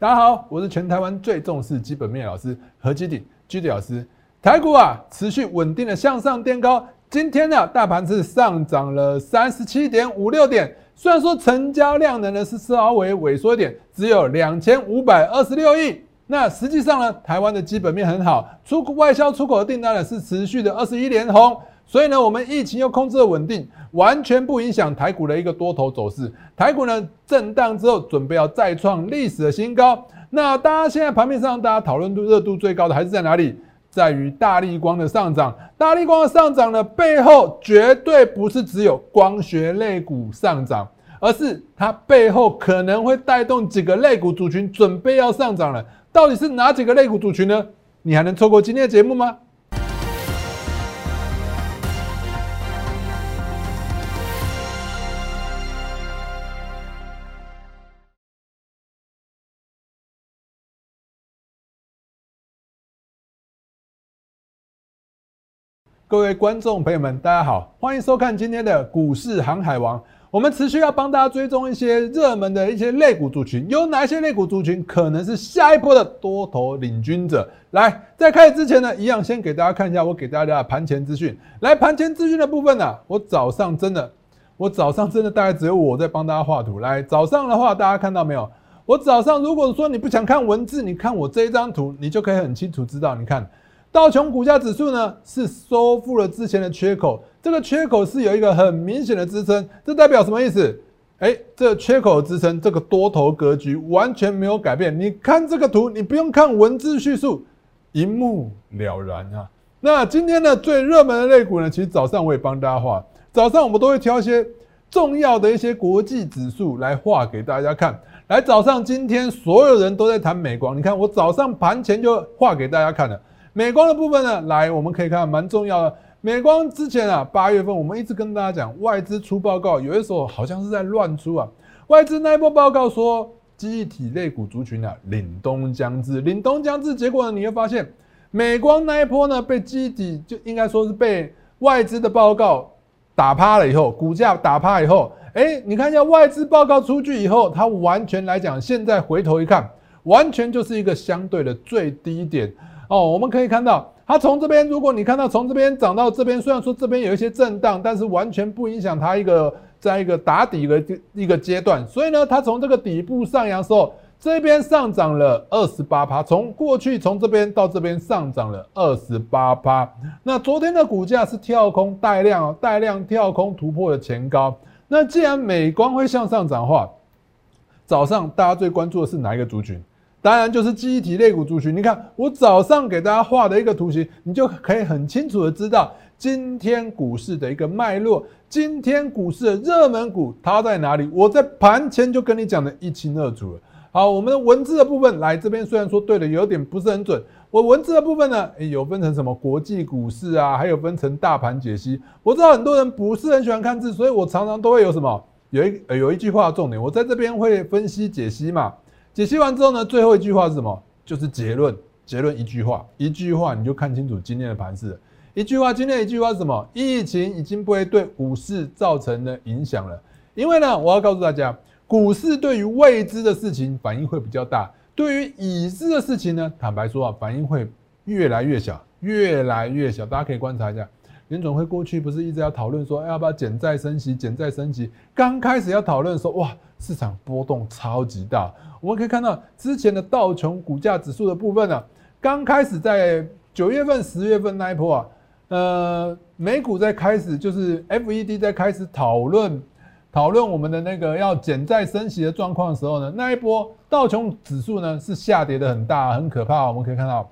大家好，我是全台湾最重视基本面老师何基鼎居 D 老师。台股啊，持续稳定的向上垫高。今天呢，大盘是上涨了三十七点五六点。虽然说成交量呢是稍微萎缩一点，只有两千五百二十六亿。那实际上呢，台湾的基本面很好，出口外销出口的订单呢是持续的二十一连红。所以呢，我们疫情又控制的稳定，完全不影响台股的一个多头走势。台股呢震荡之后，准备要再创历史的新高。那大家现在盘面上，大家讨论度热度最高的还是在哪里？在于大力光的上涨。大力光的上涨呢，背后绝对不是只有光学类股上涨，而是它背后可能会带动几个类股族群准备要上涨了。到底是哪几个类股族群呢？你还能错过今天的节目吗？各位观众朋友们，大家好，欢迎收看今天的股市航海王。我们持续要帮大家追踪一些热门的一些类股族群，有哪些类股族群可能是下一波的多头领军者？来，在开始之前呢，一样先给大家看一下我给大家的盘前资讯。来，盘前资讯的部分呢，我早上真的，我早上真的大概只有我在帮大家画图。来，早上的话，大家看到没有？我早上如果说你不想看文字，你看我这一张图，你就可以很清楚知道，你看。道琼股价指数呢是收复了之前的缺口，这个缺口是有一个很明显的支撑，这代表什么意思？哎，这缺口支撑，这个多头格局完全没有改变。你看这个图，你不用看文字叙述，一目了然啊。那今天呢最热门的类股呢，其实早上我也帮大家画，早上我们都会挑一些重要的一些国际指数来画给大家看。来，早上今天所有人都在谈美光，你看我早上盘前就画给大家看了。美光的部分呢，来我们可以看到蛮重要的。美光之前啊，八月份我们一直跟大家讲，外资出报告，有的时候好像是在乱出啊。外资那一波报告说，机体类股族群啊，凛冬将至，凛冬将至。结果呢，你会发现，美光那一波呢，被机体就应该说是被外资的报告打趴了以后，股价打趴以后，哎，你看一下外资报告出去以后，它完全来讲，现在回头一看，完全就是一个相对的最低点。哦，我们可以看到，它从这边，如果你看到从这边涨到这边，虽然说这边有一些震荡，但是完全不影响它一个在一个打底的一个阶段。所以呢，它从这个底部上扬时候，这边上涨了二十八趴，从过去从这边到这边上涨了二十八趴。那昨天的股价是跳空带量，带量跳空突破了前高。那既然美光会向上涨的话，早上大家最关注的是哪一个族群？当然就是记忆体类股族群。你看我早上给大家画的一个图形，你就可以很清楚的知道今天股市的一个脉络，今天股市的热门股它在哪里？我在盘前就跟你讲的一清二楚了。好，我们的文字的部分来这边，虽然说对的有点不是很准，我文字的部分呢，有分成什么国际股市啊，还有分成大盘解析。我知道很多人不是很喜欢看字，所以我常常都会有什么有一有一句话重点，我在这边会分析解析嘛。解析完之后呢，最后一句话是什么？就是结论。结论一句话，一句话你就看清楚今天的盘势。一句话，今天一句话是什么？疫情已经不会对股市造成的影响了。因为呢，我要告诉大家，股市对于未知的事情反应会比较大，对于已知的事情呢，坦白说啊，反应会越来越小，越来越小。大家可以观察一下。联总会过去不是一直要讨论说要不要减债升息，减债升息。刚开始要讨论的时候，哇，市场波动超级大。我们可以看到之前的道琼股价指数的部分呢，刚开始在九月份、十月份那一波啊，呃，美股在开始就是 FED 在开始讨论讨论我们的那个要减债升息的状况的时候呢，那一波道琼指数呢是下跌的很大，很可怕。我们可以看到，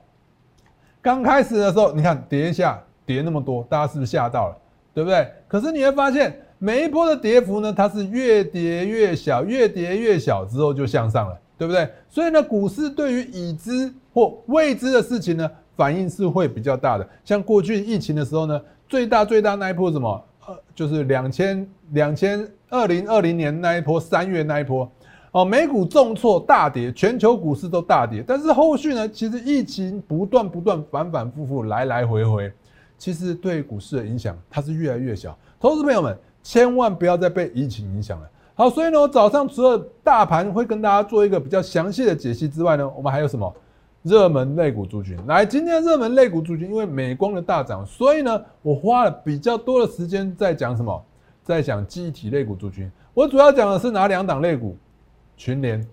刚开始的时候，你看跌一下。跌那么多，大家是不是吓到了？对不对？可是你会发现，每一波的跌幅呢，它是越跌越小，越跌越小之后就向上了，对不对？所以呢，股市对于已知或未知的事情呢，反应是会比较大的。像过去疫情的时候呢，最大最大那一波什么？呃，就是两千两千二零二零年那一波三月那一波，哦，美股重挫大跌，全球股市都大跌。但是后续呢，其实疫情不断不断反反复复来来回回。其实对股市的影响，它是越来越小。投资朋友们，千万不要再被疫情影响了。好，所以呢，我早上除了大盘会跟大家做一个比较详细的解析之外呢，我们还有什么热门类股族群？来，今天热门类股族群，因为美光的大涨，所以呢，我花了比较多的时间在讲什么？在讲记忆体类股族群。我主要讲的是哪两档类股？群联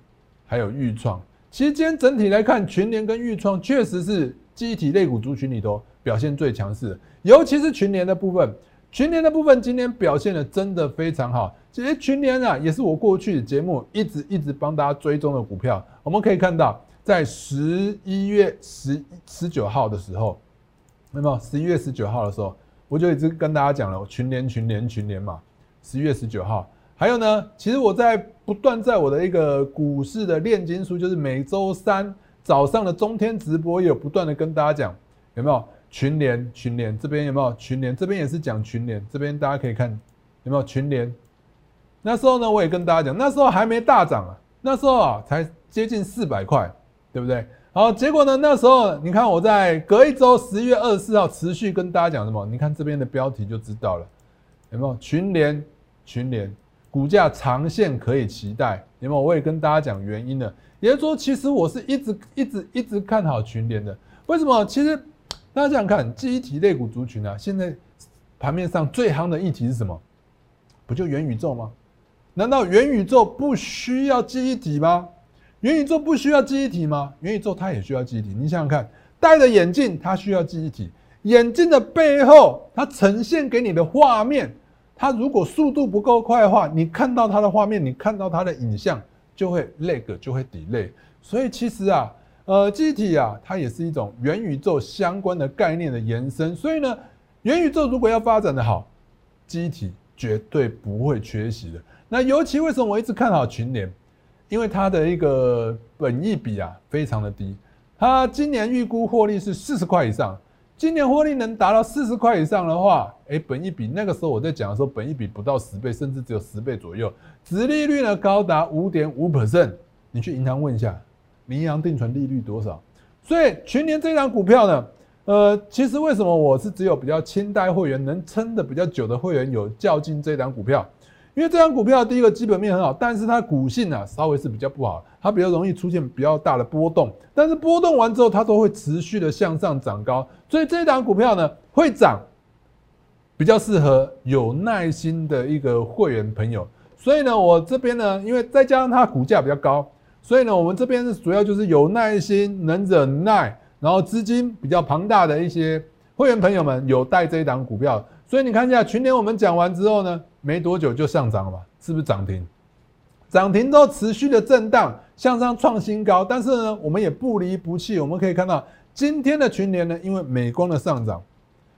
还有裕创。其实今天整体来看，群联跟裕创确实是记忆体类股族群里头表现最强势，尤其是群联的部分。群联的部分今天表现的真的非常好。其实群联啊，也是我过去节目一直一直帮大家追踪的股票。我们可以看到，在十一月十十九号的时候，那么十一月十九号的时候，我就一直跟大家讲了群联、群联、群联嘛。十一月十九号，还有呢，其实我在不断在我的一个股市的炼金术，就是每周三早上的中天直播，也有不断的跟大家讲，有没有？群联，群联这边有没有群联？这边也是讲群联，这边大家可以看有没有群联。那时候呢，我也跟大家讲，那时候还没大涨啊，那时候啊才接近四百块，对不对？好，结果呢，那时候你看我在隔一周十一月二十四号持续跟大家讲什么？你看这边的标题就知道了，有没有群联？群联股价长线可以期待，有没有？我也跟大家讲原因了，也就是说，其实我是一直一直一直看好群联的。为什么？其实。大家想想看，记忆体类股族群啊，现在盘面上最夯的议题是什么？不就元宇宙吗？难道元宇宙不需要记忆体吗？元宇宙不需要记忆体吗？元宇宙它也需要记忆体。你想想看，戴着眼镜它需要记忆体，眼镜的背后它呈现给你的画面，它如果速度不够快的话，你看到它的画面，你看到它的影像就会 lag，就会 delay。所以其实啊。呃，记忆体啊，它也是一种元宇宙相关的概念的延伸，所以呢，元宇宙如果要发展的好，记忆体绝对不会缺席的。那尤其为什么我一直看好群联？因为它的一个本益比啊，非常的低，它今年预估获利是四十块以上，今年获利能达到四十块以上的话，哎，本益比那个时候我在讲的时候，本益比不到十倍，甚至只有十倍左右，殖利率呢高达五点五 percent，你去银行问一下。民营定存利率多少？所以群联这张股票呢，呃，其实为什么我是只有比较清代会员能撑的比较久的会员有较劲这张股票？因为这张股票第一个基本面很好，但是它股性呢稍微是比较不好，它比较容易出现比较大的波动。但是波动完之后，它都会持续的向上涨高，所以这张股票呢会涨，比较适合有耐心的一个会员朋友。所以呢，我这边呢，因为再加上它股价比较高。所以呢，我们这边是主要就是有耐心、能忍耐，然后资金比较庞大的一些会员朋友们有带这一档股票。所以你看一下群联，我们讲完之后呢，没多久就上涨了吧，是不是涨停？涨停之后持续的震荡向上创新高，但是呢，我们也不离不弃。我们可以看到今天的群联呢，因为美光的上涨，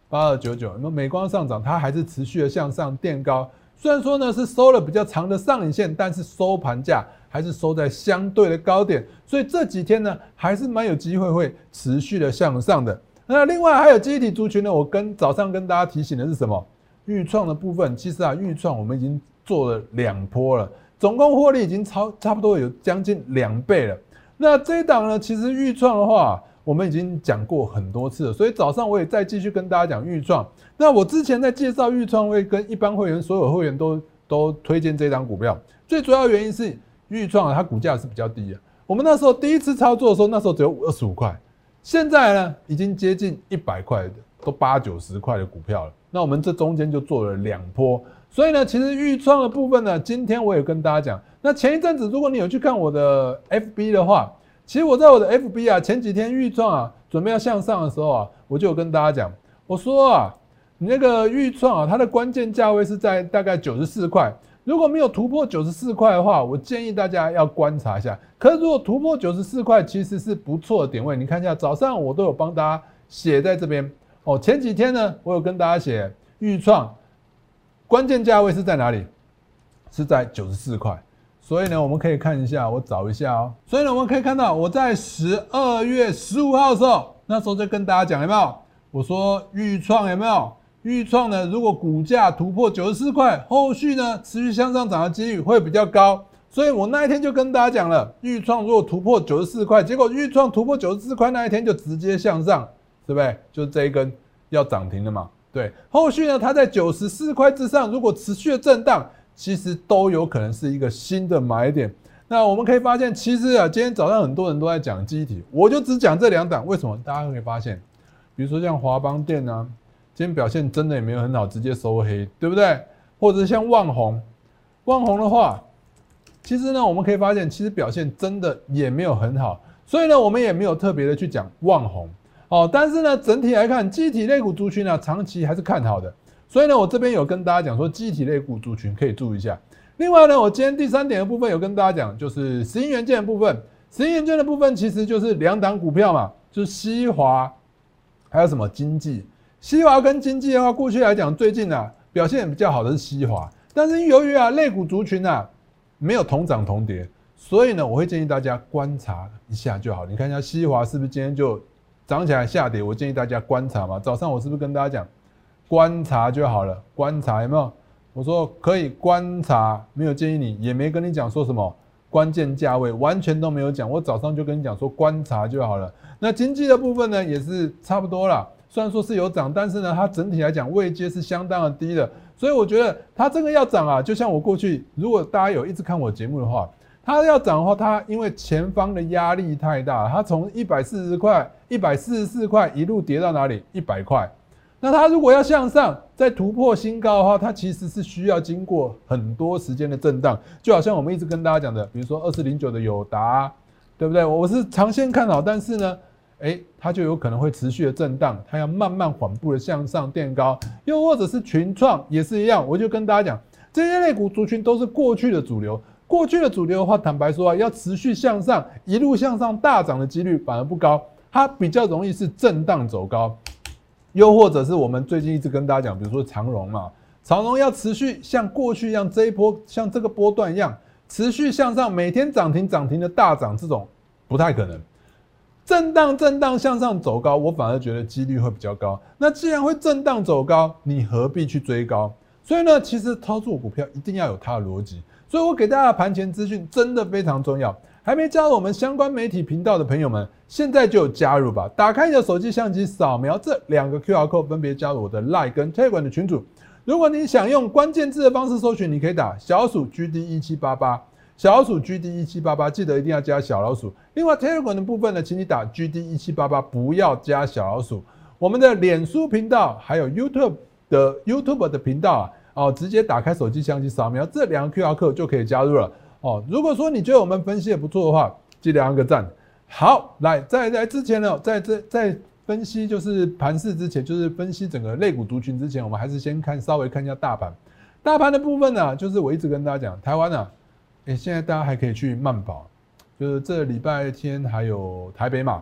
八二九九，那么美光上涨，它还是持续的向上垫高。虽然说呢是收了比较长的上影线，但是收盘价。还是收在相对的高点，所以这几天呢还是蛮有机会会持续的向上的。那另外还有记忆体族群呢，我跟早上跟大家提醒的是什么？预创的部分，其实啊预创我们已经做了两波了，总共获利已经超差不多有将近两倍了。那这一档呢，其实预创的话，我们已经讲过很多次了，所以早上我也再继续跟大家讲预创。那我之前在介绍预创会跟一般会员所有会员都都推荐这张股票，最主要原因是。预创啊，它股价是比较低的。我们那时候第一次操作的时候，那时候只有二十五块，现在呢已经接近一百块，都八九十块的股票了。那我们这中间就做了两波，所以呢，其实预创的部分呢，今天我也跟大家讲。那前一阵子，如果你有去看我的 FB 的话，其实我在我的 FB 啊，前几天预创啊准备要向上的时候啊，我就有跟大家讲，我说啊，你那个预创啊，它的关键价位是在大概九十四块。如果没有突破九十四块的话，我建议大家要观察一下。可是如果突破九十四块，其实是不错的点位。你看一下，早上我都有帮大家写在这边哦。前几天呢，我有跟大家写预创关键价位是在哪里？是在九十四块。所以呢，我们可以看一下，我找一下哦。所以呢，我们可以看到我在十二月十五号的时候，那时候就跟大家讲有没有？我说预创有没有？预创呢，如果股价突破九十四块，后续呢持续向上涨的几率会比较高。所以我那一天就跟大家讲了，预创如果突破九十四块，结果预创突破九十四块那一天就直接向上，对不对？就是这一根要涨停的嘛。对，后续呢它在九十四块之上，如果持续的震荡，其实都有可能是一个新的买点。那我们可以发现，其实啊，今天早上很多人都在讲机体，我就只讲这两档。为什么？大家可以发现，比如说像华邦电啊，今天表现真的也没有很好，直接收黑，对不对？或者像万宏，万宏的话，其实呢，我们可以发现，其实表现真的也没有很好。所以呢，我们也没有特别的去讲万宏哦。但是呢，整体来看，机体类股族群呢，长期还是看好的。所以呢，我这边有跟大家讲说，机体类股族群可以注意一下。另外呢，我今天第三点的部分有跟大家讲，就是石英元件的部分。石英元件的部分其实就是两档股票嘛，就是西华，还有什么经济。西华跟经济的话，过去来讲，最近啊表现比较好的是西华，但是由于啊类股族群啊没有同涨同跌，所以呢，我会建议大家观察一下就好。你看一下西华是不是今天就涨起来下跌？我建议大家观察嘛。早上我是不是跟大家讲观察就好了？观察有没有？我说可以观察，没有建议你，也没跟你讲说什么关键价位，完全都没有讲。我早上就跟你讲说观察就好了。那经济的部分呢，也是差不多啦。虽然说是有涨，但是呢，它整体来讲位阶是相当的低的。所以我觉得它这个要涨啊，就像我过去，如果大家有一直看我节目的话，它要涨的话，它因为前方的压力太大，它从一百四十块、一百四十四块一路跌到哪里？一百块。那它如果要向上再突破新高的话，它其实是需要经过很多时间的震荡，就好像我们一直跟大家讲的，比如说二四零九的友达，对不对？我是长线看好，但是呢，诶，它就有可能会持续的震荡，它要慢慢缓步的向上垫高，又或者是群创也是一样，我就跟大家讲，这些类股族群都是过去的主流，过去的主流的话，坦白说啊，要持续向上一路向上大涨的几率反而不高，它比较容易是震荡走高。又或者是我们最近一直跟大家讲，比如说长荣嘛，长荣要持续像过去一样这一波像这个波段一样持续向上，每天涨停涨停的大涨，这种不太可能。震荡震荡向上走高，我反而觉得几率会比较高。那既然会震荡走高，你何必去追高？所以呢，其实操作股票一定要有它的逻辑。所以我给大家盘前资讯真的非常重要。还没加入我们相关媒体频道的朋友们，现在就加入吧！打开你的手机相机，扫描这两个 QR code，分别加入我的 Line 跟 Telegram 的群组。如果你想用关键字的方式搜寻，你可以打小鼠 GD 一七八八，小鼠 GD 一七八八，记得一定要加小老鼠。另外 Telegram 的部分呢，请你打 GD 一七八八，不要加小老鼠。我们的脸书频道还有 YouTube 的 YouTube 的频道啊，哦，直接打开手机相机，扫描这两个 QR code 就可以加入了。哦，如果说你觉得我们分析的不错的话，记得按个赞。好，来在在之前呢，在这在分析就是盘市之前，就是分析整个类股族群之前，我们还是先看稍微看一下大盘。大盘的部分呢，就是我一直跟大家讲，台湾呢，诶，现在大家还可以去慢跑，就是这礼拜天还有台北嘛。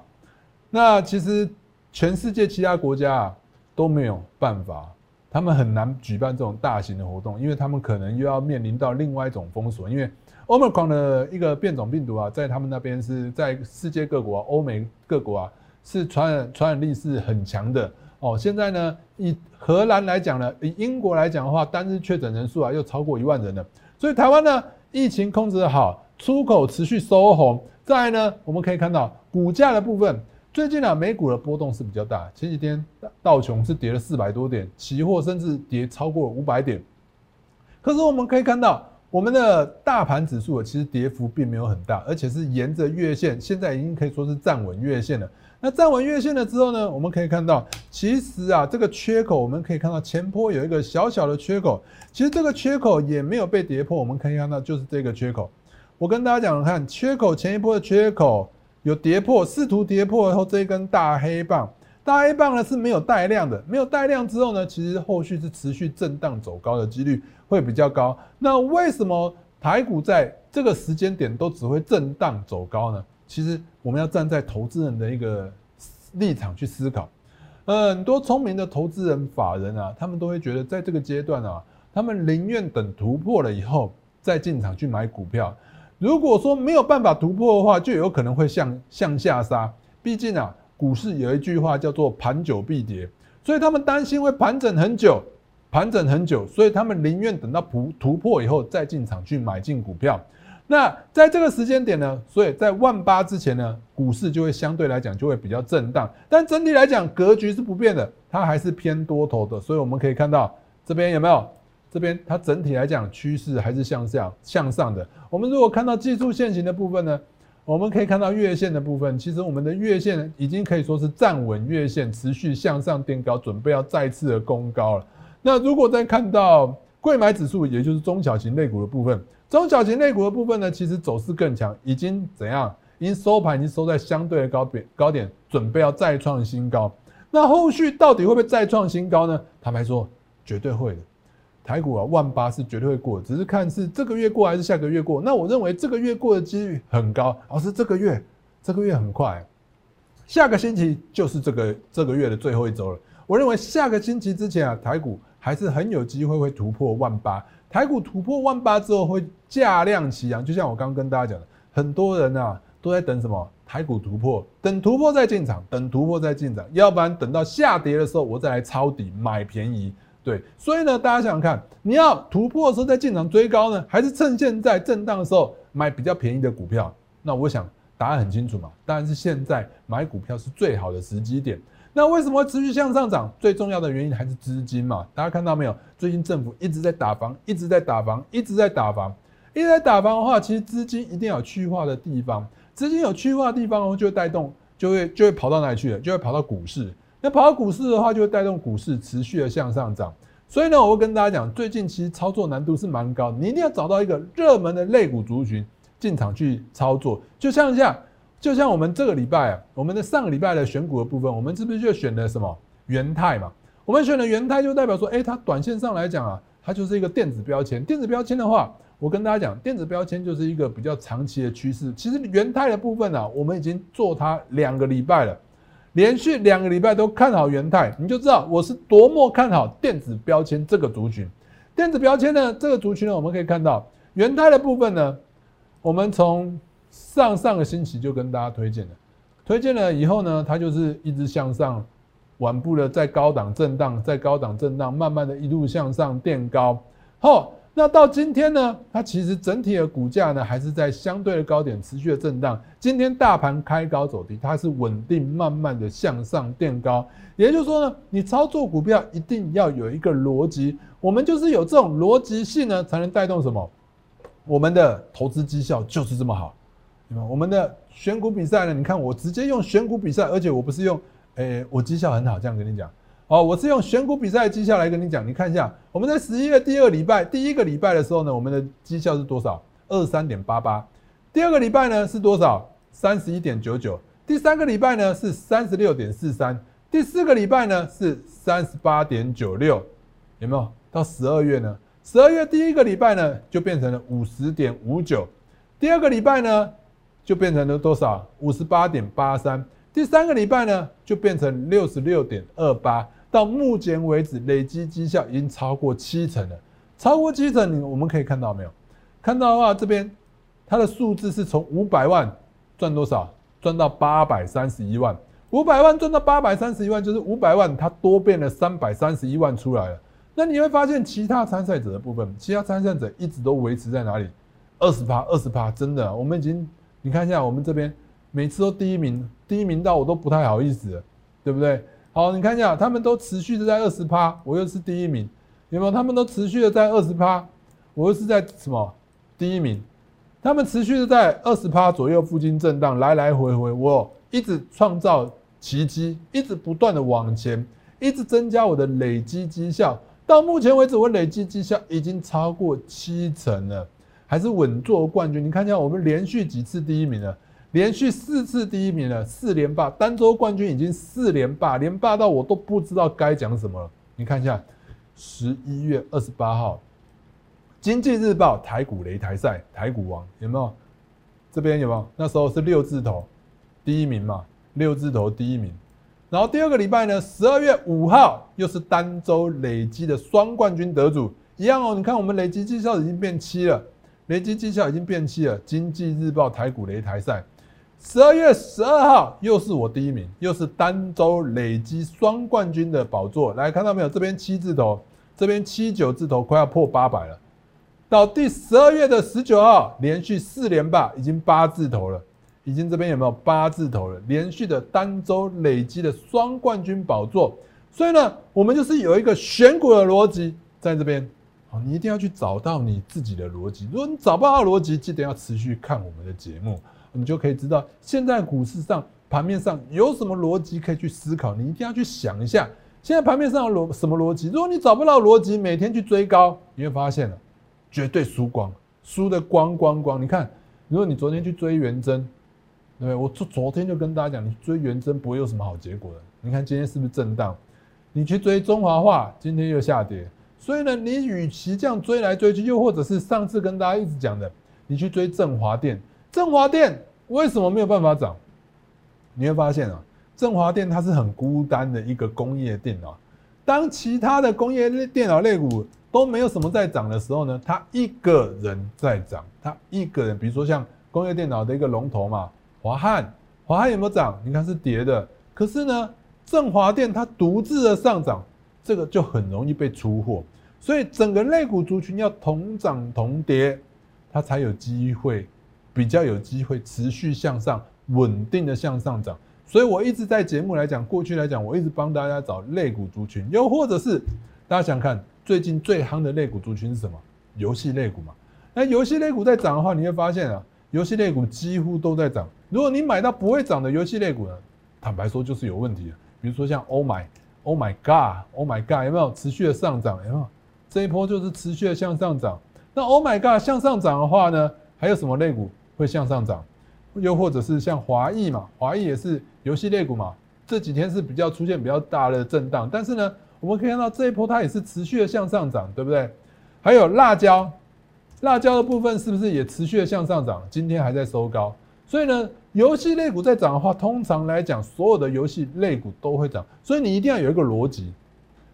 那其实全世界其他国家啊都没有办法，他们很难举办这种大型的活动，因为他们可能又要面临到另外一种封锁，因为。Omicron 的一个变种病毒啊，在他们那边是在世界各国、欧美各国啊，是传染传染力是很强的哦。现在呢，以荷兰来讲呢，以英国来讲的话，单日确诊人数啊又超过一万人了。所以台湾呢，疫情控制的好，出口持续收红。再来呢，我们可以看到股价的部分，最近啊，美股的波动是比较大。前几天道琼是跌了四百多点，期货甚至跌超过五百点。可是我们可以看到。我们的大盘指数其实跌幅并没有很大，而且是沿着月线，现在已经可以说是站稳月线了。那站稳月线了之后呢，我们可以看到，其实啊，这个缺口我们可以看到前坡有一个小小的缺口，其实这个缺口也没有被跌破，我们可以看到就是这个缺口。我跟大家讲，看缺口前一波的缺口有跌破，试图跌破后这一根大黑棒。大黑棒呢是没有带量的，没有带量之后呢，其实后续是持续震荡走高的几率会比较高。那为什么台股在这个时间点都只会震荡走高呢？其实我们要站在投资人的一个立场去思考。很多聪明的投资人、法人啊，他们都会觉得在这个阶段啊，他们宁愿等突破了以后再进场去买股票。如果说没有办法突破的话，就有可能会向向下杀。毕竟啊。股市有一句话叫做“盘久必跌”，所以他们担心会盘整很久，盘整很久，所以他们宁愿等到突突破以后再进场去买进股票。那在这个时间点呢，所以在万八之前呢，股市就会相对来讲就会比较震荡，但整体来讲格局是不变的，它还是偏多头的。所以我们可以看到这边有没有这边它整体来讲趋势还是向上向上的。我们如果看到技术线型的部分呢，我们可以看到月线的部分，其实我们的月线已经可以说是站稳月线，持续向上垫高，准备要再次的攻高了。那如果再看到贵买指数，也就是中小型类股的部分，中小型类股的部分呢，其实走势更强，已经怎样？已经收盘已经收在相对的高点，高点准备要再创新高。那后续到底会不会再创新高呢？坦白说，绝对会的。台股啊，万八是绝对会过，只是看是这个月过还是下个月过。那我认为这个月过的几率很高，而是这个月，这个月很快，下个星期就是这个这个月的最后一周了。我认为下个星期之前啊，台股还是很有机会会突破万八。台股突破万八之后会价量齐扬，就像我刚刚跟大家讲的，很多人啊都在等什么台股突破，等突破再进场，等突破再进场，要不然等到下跌的时候我再来抄底买便宜。对，所以呢，大家想想看，你要突破的时候再进场追高呢，还是趁现在震荡的时候买比较便宜的股票？那我想答案很清楚嘛，当然是现在买股票是最好的时机点。那为什么会持续向上涨？最重要的原因还是资金嘛。大家看到没有？最近政府一直在打房，一直在打房，一直在打房，一直在打房的话，其实资金一定要有去化的地方，资金有去化的地方，就会带动，就会就会跑到哪里去了？就会跑到股市。那跑到股市的话，就会带动股市持续的向上涨。所以呢，我会跟大家讲，最近其实操作难度是蛮高，你一定要找到一个热门的类股族群进场去操作。就像像就像我们这个礼拜啊，我们的上个礼拜的选股的部分，我们是不是就选了什么元泰嘛？我们选了元泰，就代表说，哎，它短线上来讲啊，它就是一个电子标签。电子标签的话，我跟大家讲，电子标签就是一个比较长期的趋势。其实元泰的部分呢，我们已经做它两个礼拜了。连续两个礼拜都看好元泰，你就知道我是多么看好电子标签这个族群。电子标签呢，这个族群呢，我们可以看到元泰的部分呢，我们从上上个星期就跟大家推荐了，推荐了以后呢，它就是一直向上，稳步的在高档震荡，在高档震荡，慢慢的一路向上垫高，后。那到今天呢，它其实整体的股价呢，还是在相对的高点持续的震荡。今天大盘开高走低，它是稳定慢慢的向上垫高。也就是说呢，你操作股票一定要有一个逻辑，我们就是有这种逻辑性呢，才能带动什么？我们的投资绩效就是这么好。我们的选股比赛呢，你看我直接用选股比赛，而且我不是用，诶，我绩效很好，这样跟你讲。哦，我是用选股比赛的绩效来跟你讲，你看一下，我们在十一月第二礼拜第一个礼拜的时候呢，我们的绩效是多少？二三点八八。第二个礼拜呢是多少？三十一点九九。第三个礼拜呢是三十六点四三。第四个礼拜呢是三十八点九六。有没有？到十二月呢？十二月第一个礼拜呢就变成了五十点五九。第二个礼拜呢就变成了多少？五十八点八三。第三个礼拜呢，就变成六十六点二八，到目前为止累积绩效已经超过七成了。超过七成，你我们可以看到没有？看到的话，这边它的数字是从五百万赚多少？赚到八百三十一万。五百万赚到八百三十一万，就是五百万它多变了三百三十一万出来了。那你会发现，其他参赛者的部分，其他参赛者一直都维持在哪里？二十趴，二十趴，真的，我们已经你看一下，我们这边。每次都第一名，第一名到我都不太好意思，对不对？好，你看一下，他们都持续的在二十趴，我又是第一名，有没有？他们都持续的在二十趴，我又是在什么第一名？他们持续的在二十趴左右附近震荡，来来回回，我一直创造奇迹，一直不断的往前，一直增加我的累积绩效。到目前为止，我累积绩效已经超过七成了，还是稳坐冠军。你看一下，我们连续几次第一名了。连续四次第一名了，四连霸，单周冠军已经四连霸，连霸到我都不知道该讲什么了。你看一下，十一月二十八号，《经济日报》台股擂台赛，台股王有没有？这边有没有？那时候是六字头第一名嘛，六字头第一名。然后第二个礼拜呢，十二月五号又是单周累积的双冠军得主，一样哦。你看我们累积绩效已经变七了，累积绩效已经变期了，《经济日报》台股擂台赛。十二月十二号又是我第一名，又是单周累积双冠军的宝座。来看到没有？这边七字头，这边七九字头，快要破八百了。到第十二月的十九号，连续四连霸，已经八字头了。已经这边有没有八字头了？连续的单周累积的双冠军宝座。所以呢，我们就是有一个选股的逻辑在这边。你一定要去找到你自己的逻辑。如果你找不到逻辑，记得要持续看我们的节目，你就可以知道现在股市上盘面上有什么逻辑可以去思考。你一定要去想一下，现在盘面上逻什么逻辑？如果你找不到逻辑，每天去追高，你会发现了绝对输光，输的光光光。你看，如果你昨天去追元真，对不对？我昨昨天就跟大家讲，你追元真不会有什么好结果的。你看今天是不是震荡？你去追中华化，今天又下跌。所以呢，你与其这样追来追去，又或者是上次跟大家一直讲的，你去追振华电，振华电为什么没有办法涨？你会发现啊，振华电它是很孤单的一个工业电脑。当其他的工业电脑类股都没有什么在涨的时候呢，它一个人在涨，它一个人，比如说像工业电脑的一个龙头嘛，华汉，华汉有没有涨？你看是跌的，可是呢，振华电它独自的上涨，这个就很容易被出货。所以整个类股族群要同涨同跌，它才有机会，比较有机会持续向上，稳定的向上涨。所以我一直在节目来讲，过去来讲，我一直帮大家找类股族群，又或者是大家想看最近最夯的类股族群是什么？游戏类股嘛。那游戏类股在涨的话，你会发现啊，游戏类股几乎都在涨。如果你买到不会涨的游戏类股呢，坦白说就是有问题的。比如说像 Oh my，Oh my God，Oh my God，有没有持续的上涨？有没有？这一波就是持续的向上涨。那 Oh my God，向上涨的话呢，还有什么类股会向上涨？又或者是像华裔嘛，华裔也是游戏类股嘛。这几天是比较出现比较大的震荡，但是呢，我们可以看到这一波它也是持续的向上涨，对不对？还有辣椒，辣椒的部分是不是也持续的向上涨？今天还在收高。所以呢，游戏类股在涨的话，通常来讲，所有的游戏类股都会涨。所以你一定要有一个逻辑，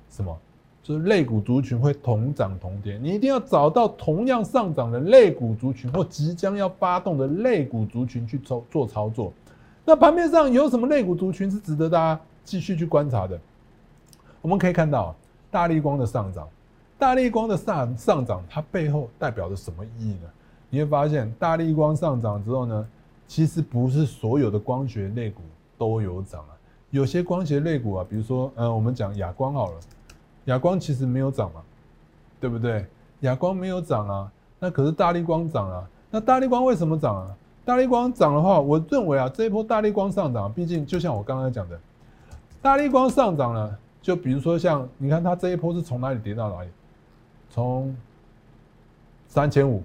什么？就是类股族群会同涨同跌，你一定要找到同样上涨的类股族群或即将要发动的类股族群去操做操作。那盘面上有什么类股族群是值得大家继续去观察的？我们可以看到大力光的上涨，大力光的上上涨，它背后代表着什么意义呢？你会发现大力光上涨之后呢，其实不是所有的光学类股都有涨啊，有些光学类股啊，比如说呃，我们讲亚光好了。亚光其实没有涨嘛，对不对？亚光没有涨啊，那可是大力光涨啊。那大力光为什么涨啊？大力光涨的话，我认为啊，这一波大力光上涨，毕竟就像我刚刚讲的，大力光上涨了，就比如说像你看它这一波是从哪里跌到哪里？从三千五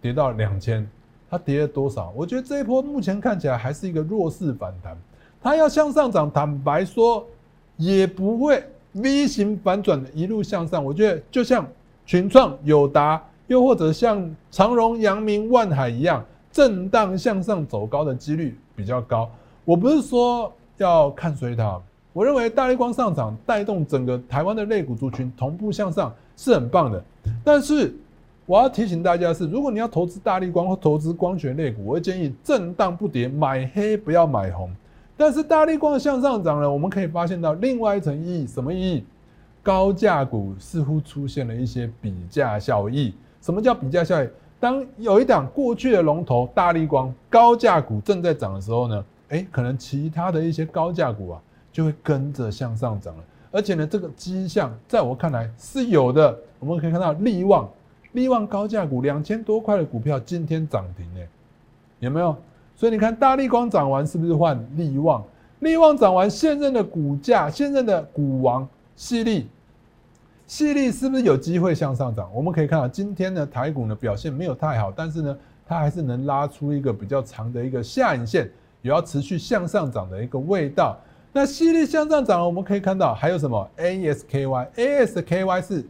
跌到两千，它跌了多少？我觉得这一波目前看起来还是一个弱势反弹，它要向上涨，坦白说也不会。V 型反转的一路向上，我觉得就像群创、友达，又或者像长荣、阳明、万海一样，震荡向上走高的几率比较高。我不是说要看衰它，我认为大力光上涨带动整个台湾的类股族群同步向上是很棒的。但是我要提醒大家是，如果你要投资大力光或投资光学类股，我会建议震荡不跌，买黑不要买红。但是大力光向上涨了，我们可以发现到另外一层意义，什么意义？高价股似乎出现了一些比价效益。什么叫比价效益？当有一档过去的龙头大力光高价股正在涨的时候呢，哎，可能其他的一些高价股啊就会跟着向上涨了。而且呢，这个迹象在我看来是有的。我们可以看到力旺，力旺高价股两千多块的股票今天涨停诶，有没有？所以你看，大力光涨完是不是换力旺？力旺涨完，现任的股价，现任的股王犀利，犀利是不是有机会向上涨？我们可以看到，今天的台股呢表现没有太好，但是呢，它还是能拉出一个比较长的一个下影线，也要持续向上涨的一个味道。那犀利向上涨，我们可以看到还有什么？ASKY，ASKY 是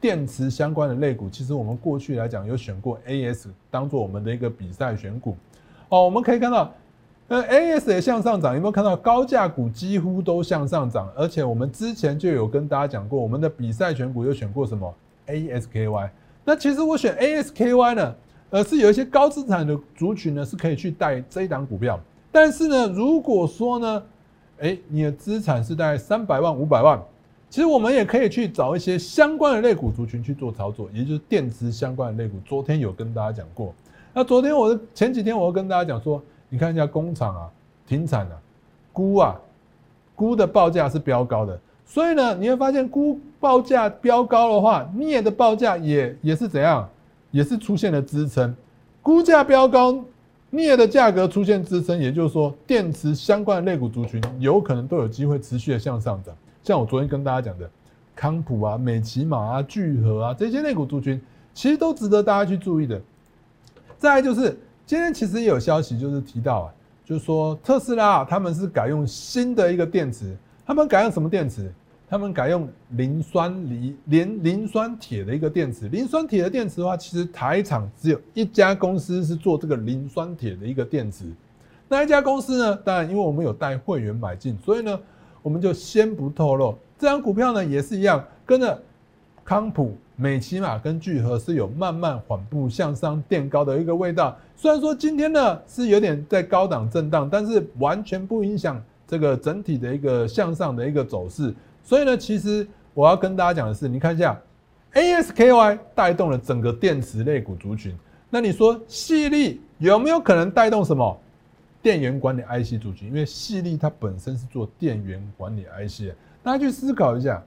电池相关的类股。其实我们过去来讲有选过 AS 当做我们的一个比赛选股。哦，我们可以看到，呃，A S 也向上涨，有没有看到高价股几乎都向上涨？而且我们之前就有跟大家讲过，我们的比赛选股有选过什么 A S K Y。那其实我选 A S K Y 呢，呃是有一些高资产的族群呢是可以去带这一档股票。但是呢，如果说呢，哎，你的资产是在三百万、五百万，其实我们也可以去找一些相关的类股族群去做操作，也就是电池相关的类股。昨天有跟大家讲过。那昨天我的前几天我跟大家讲说，你看一下工厂啊，停产了，钴啊，钴的报价是飙高的，所以呢，你会发现钴报价飙高的话，镍的报价也也是怎样，也是出现了支撑。估价飙高，镍的价格出现支撑，也就是说，电池相关的类股族群有可能都有机会持续的向上涨。像我昨天跟大家讲的，康普啊、美骑马啊、聚合啊这些类股族群，其实都值得大家去注意的。再来就是今天其实也有消息，就是提到啊，就是说特斯拉他们是改用新的一个电池，他们改用什么电池？他们改用磷酸锂磷磷酸铁的一个电池，磷酸铁的电池的话，其实台厂只有一家公司是做这个磷酸铁的一个电池。那一家公司呢？当然，因为我们有带会员买进，所以呢，我们就先不透露。这张股票呢，也是一样，跟着康普、美骑马跟聚合是有慢慢缓步向上垫高的一个味道。虽然说今天呢是有点在高档震荡，但是完全不影响这个整体的一个向上的一个走势。所以呢，其实我要跟大家讲的是，你看一下，ASKY 带动了整个电池类股族群。那你说，细粒有没有可能带动什么电源管理 IC 族群？因为细粒它本身是做电源管理 IC。大家去思考一下，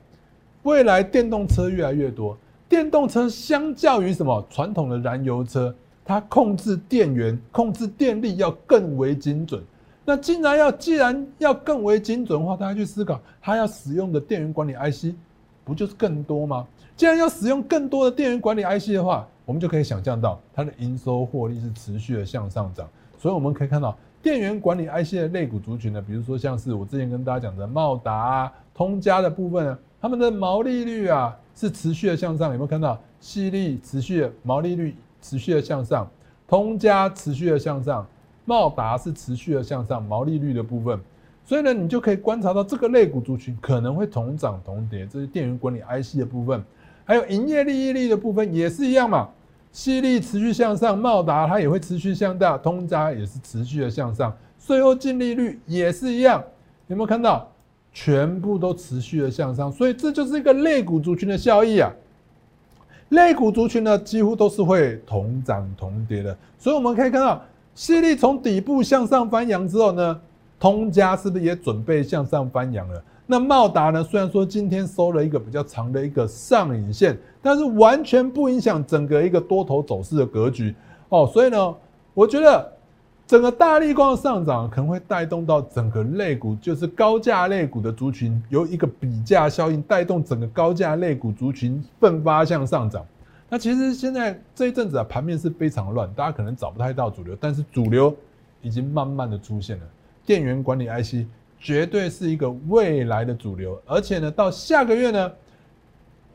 未来电动车越来越多，电动车相较于什么传统的燃油车，它控制电源、控制电力要更为精准。那既然要既然要更为精准的话，大家去思考，它要使用的电源管理 IC 不就是更多吗？既然要使用更多的电源管理 IC 的话，我们就可以想象到它的营收获利是持续的向上涨。所以我们可以看到电源管理 IC 的类股族群呢，比如说像是我之前跟大家讲的茂达、啊、通家的部分呢，他们的毛利率啊是持续的向上。有没有看到？细粒持续毛利率持续的向上，通家持续的向上。茂达是持续的向上，毛利率的部分，所以呢，你就可以观察到这个类股族群可能会同涨同跌。这是电源管理 IC 的部分，还有营业利益率的部分也是一样嘛。细粒持续向上，茂达它也会持续向大，通家也是持续的向上，税后净利率也是一样。有没有看到？全部都持续的向上，所以这就是一个类股族群的效益啊。类股族群呢，几乎都是会同涨同跌的，所以我们可以看到。犀利从底部向上翻扬之后呢，通家是不是也准备向上翻扬了？那茂达呢？虽然说今天收了一个比较长的一个上影线，但是完全不影响整个一个多头走势的格局哦。所以呢，我觉得整个大力光的上涨可能会带动到整个类股，就是高价类股的族群，由一个比价效应带动整个高价类股族群奋发向上涨。那其实现在这一阵子啊，盘面是非常乱，大家可能找不太到主流，但是主流已经慢慢的出现了。电源管理 IC 绝对是一个未来的主流，而且呢，到下个月呢，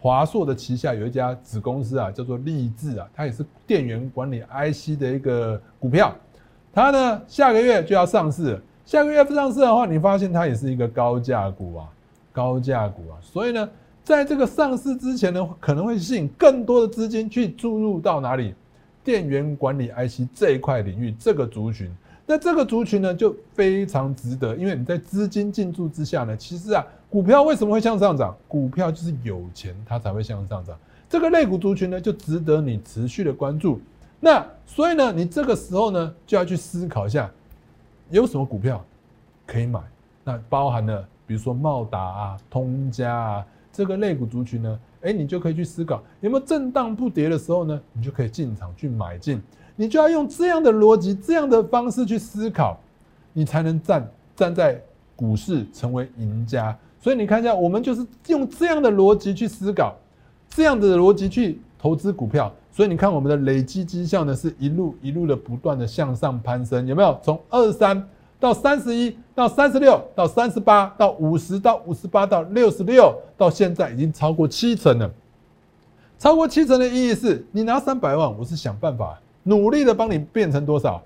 华硕的旗下有一家子公司啊，叫做立志啊，它也是电源管理 IC 的一个股票，它呢下个月就要上市，下个月不上市的话，你发现它也是一个高价股啊，高价股啊，所以呢。在这个上市之前呢，可能会吸引更多的资金去注入到哪里？电源管理 IC 这一块领域，这个族群。那这个族群呢，就非常值得，因为你在资金进驻之下呢，其实啊，股票为什么会向上涨？股票就是有钱，它才会向上涨。这个类股族群呢，就值得你持续的关注。那所以呢，你这个时候呢，就要去思考一下，有什么股票可以买？那包含了比如说茂达啊、通家啊。这个类股族群呢，哎，你就可以去思考有没有震荡不跌的时候呢，你就可以进场去买进。你就要用这样的逻辑、这样的方式去思考，你才能站站在股市成为赢家。所以你看一下，我们就是用这样的逻辑去思考，这样的逻辑去投资股票。所以你看我们的累积绩效呢，是一路一路的不断的向上攀升，有没有？从二三。到三十一，到三十六，到三十八，到五十，到五十八，到六十六，到现在已经超过七成了。超过七成的意义是，你拿三百万，我是想办法努力的帮你变成多少？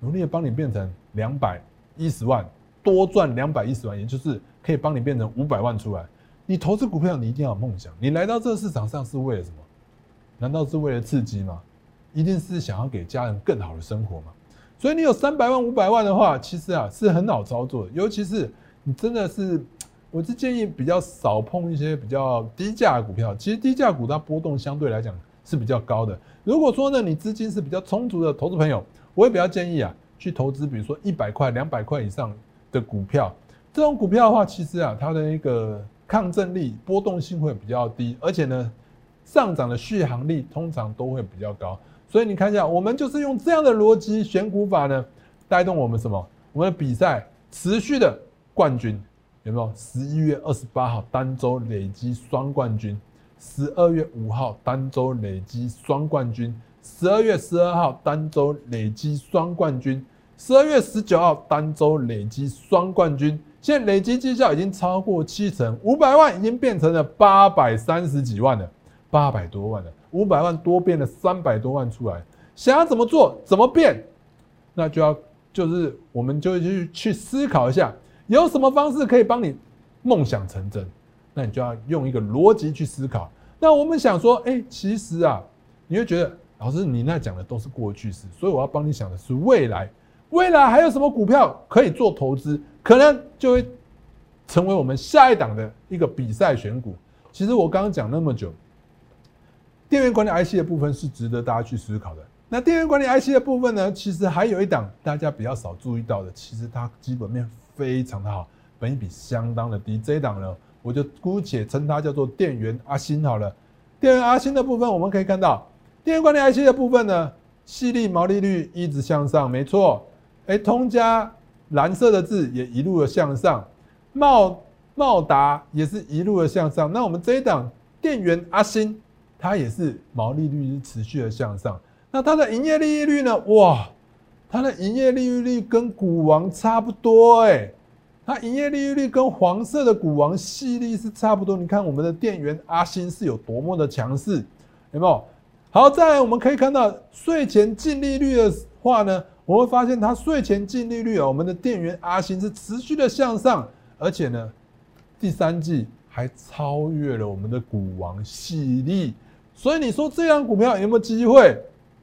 努力的帮你变成两百一十万，多赚两百一十万，也就是可以帮你变成五百万出来。你投资股票，你一定要有梦想。你来到这个市场上是为了什么？难道是为了刺激吗？一定是想要给家人更好的生活吗？所以你有三百万、五百万的话，其实啊是很好操作的。尤其是你真的是，我是建议比较少碰一些比较低价的股票。其实低价股它波动相对来讲是比较高的。如果说呢你资金是比较充足的投资朋友，我也比较建议啊去投资，比如说一百块、两百块以上的股票。这种股票的话，其实啊它的一个抗震力、波动性会比较低，而且呢，上涨的续航力通常都会比较高。所以你看一下，我们就是用这样的逻辑选股法呢，带动我们什么？我们的比赛持续的冠军有没有？十一月二十八号单周累积双冠军，十二月五号单周累积双冠军，十二月十二号单周累积双冠军，十二月十九号单周累积双冠军。现在累积绩效已经超过七成，五百万已经变成了八百三十几万了，八百多万了，五百万多变了三百多万出来。想要怎么做，怎么变，那就要就是我们就去去思考一下，有什么方式可以帮你梦想成真？那你就要用一个逻辑去思考。那我们想说，哎，其实啊，你会觉得老师你那讲的都是过去式，所以我要帮你想的是未来。未来还有什么股票可以做投资？可能就会成为我们下一档的一个比赛选股。其实我刚刚讲那么久，电源管理 IC 的部分是值得大家去思考的。那电源管理 IC 的部分呢，其实还有一档大家比较少注意到的，其实它基本面非常的好，本益比相当的低。这一档呢，我就姑且称它叫做电源阿星好了。电源阿星的部分，我们可以看到，电源管理 IC 的部分呢，细粒毛利率一直向上，没错。哎，通家蓝色的字也一路的向上，茂茂达也是一路的向上。那我们这一档电源阿星，它也是毛利率是持续的向上。那它的营业利率呢？哇，它的营业利率跟股王差不多哎，它营业利率跟黄色的股王系列是差不多。你看我们的店员阿星是有多么的强势，有没有？好，再来我们可以看到税前净利率的话呢？我会发现它税前净利率啊，我们的店员阿星是持续的向上，而且呢，第三季还超越了我们的股王系列，所以你说这样股票有没有机会？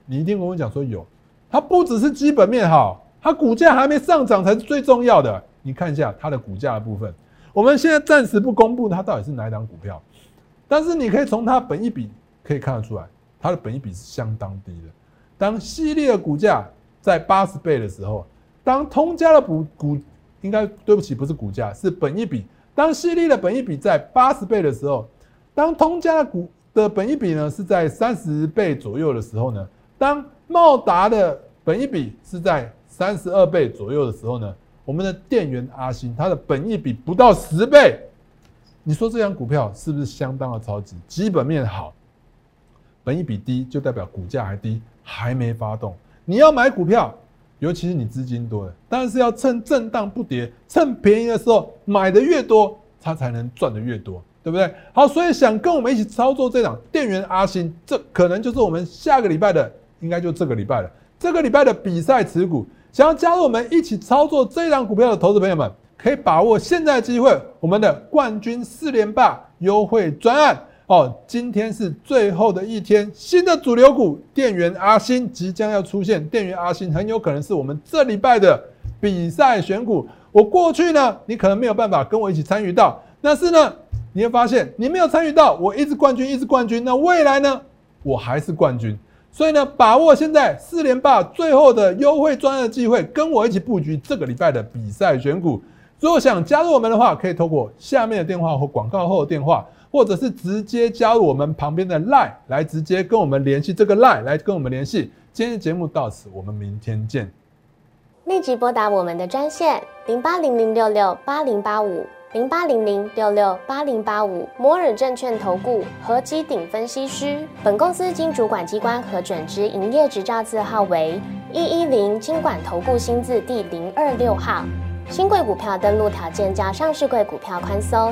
你一定跟我讲说有，它不只是基本面好，它股价还没上涨才是最重要的。你看一下它的股价的部分，我们现在暂时不公布它到底是哪一档股票，但是你可以从它本一比可以看得出来，它的本一比是相当低的。当系列的股价在八十倍的时候，当通家的股股应该对不起，不是股价，是本一比。当犀利的本一比在八十倍的时候，当通家的股的本一比呢是在三十倍左右的时候呢，当茂达的本一比是在三十二倍左右的时候呢，我们的电源阿星它的本一比不到十倍，你说这张股票是不是相当的超值？基本面好，本一比低就代表股价还低，还没发动。你要买股票，尤其是你资金多的，当然是要趁震荡不跌、趁便宜的时候买的越多，它才能赚的越多，对不对？好，所以想跟我们一起操作这档电源阿星，这可能就是我们下个礼拜的，应该就这个礼拜了。这个礼拜的比赛持股，想要加入我们一起操作这档股票的投资朋友们，可以把握现在机会，我们的冠军四连霸优惠专案。哦，今天是最后的一天，新的主流股电源阿星即将要出现，电源阿星很有可能是我们这礼拜的比赛选股。我过去呢，你可能没有办法跟我一起参与到，但是呢，你会发现你没有参与到，我一直冠军，一直冠军。那未来呢，我还是冠军。所以呢，把握现在四连霸最后的优惠专案机会，跟我一起布局这个礼拜的比赛选股。如果想加入我们的话，可以透过下面的电话或广告后的电话。或者是直接加入我们旁边的 Line 来直接跟我们联系，这个 Line 来跟我们联系。今天的节目到此，我们明天见。立即拨打我们的专线零八零零六六八零八五零八零零六六八零八五摩尔证券投顾何基鼎分析师。本公司经主管机关核准之营业执照字号为一一零金管投顾新字第零二六号。新贵股票登录条件较上市贵股票宽松。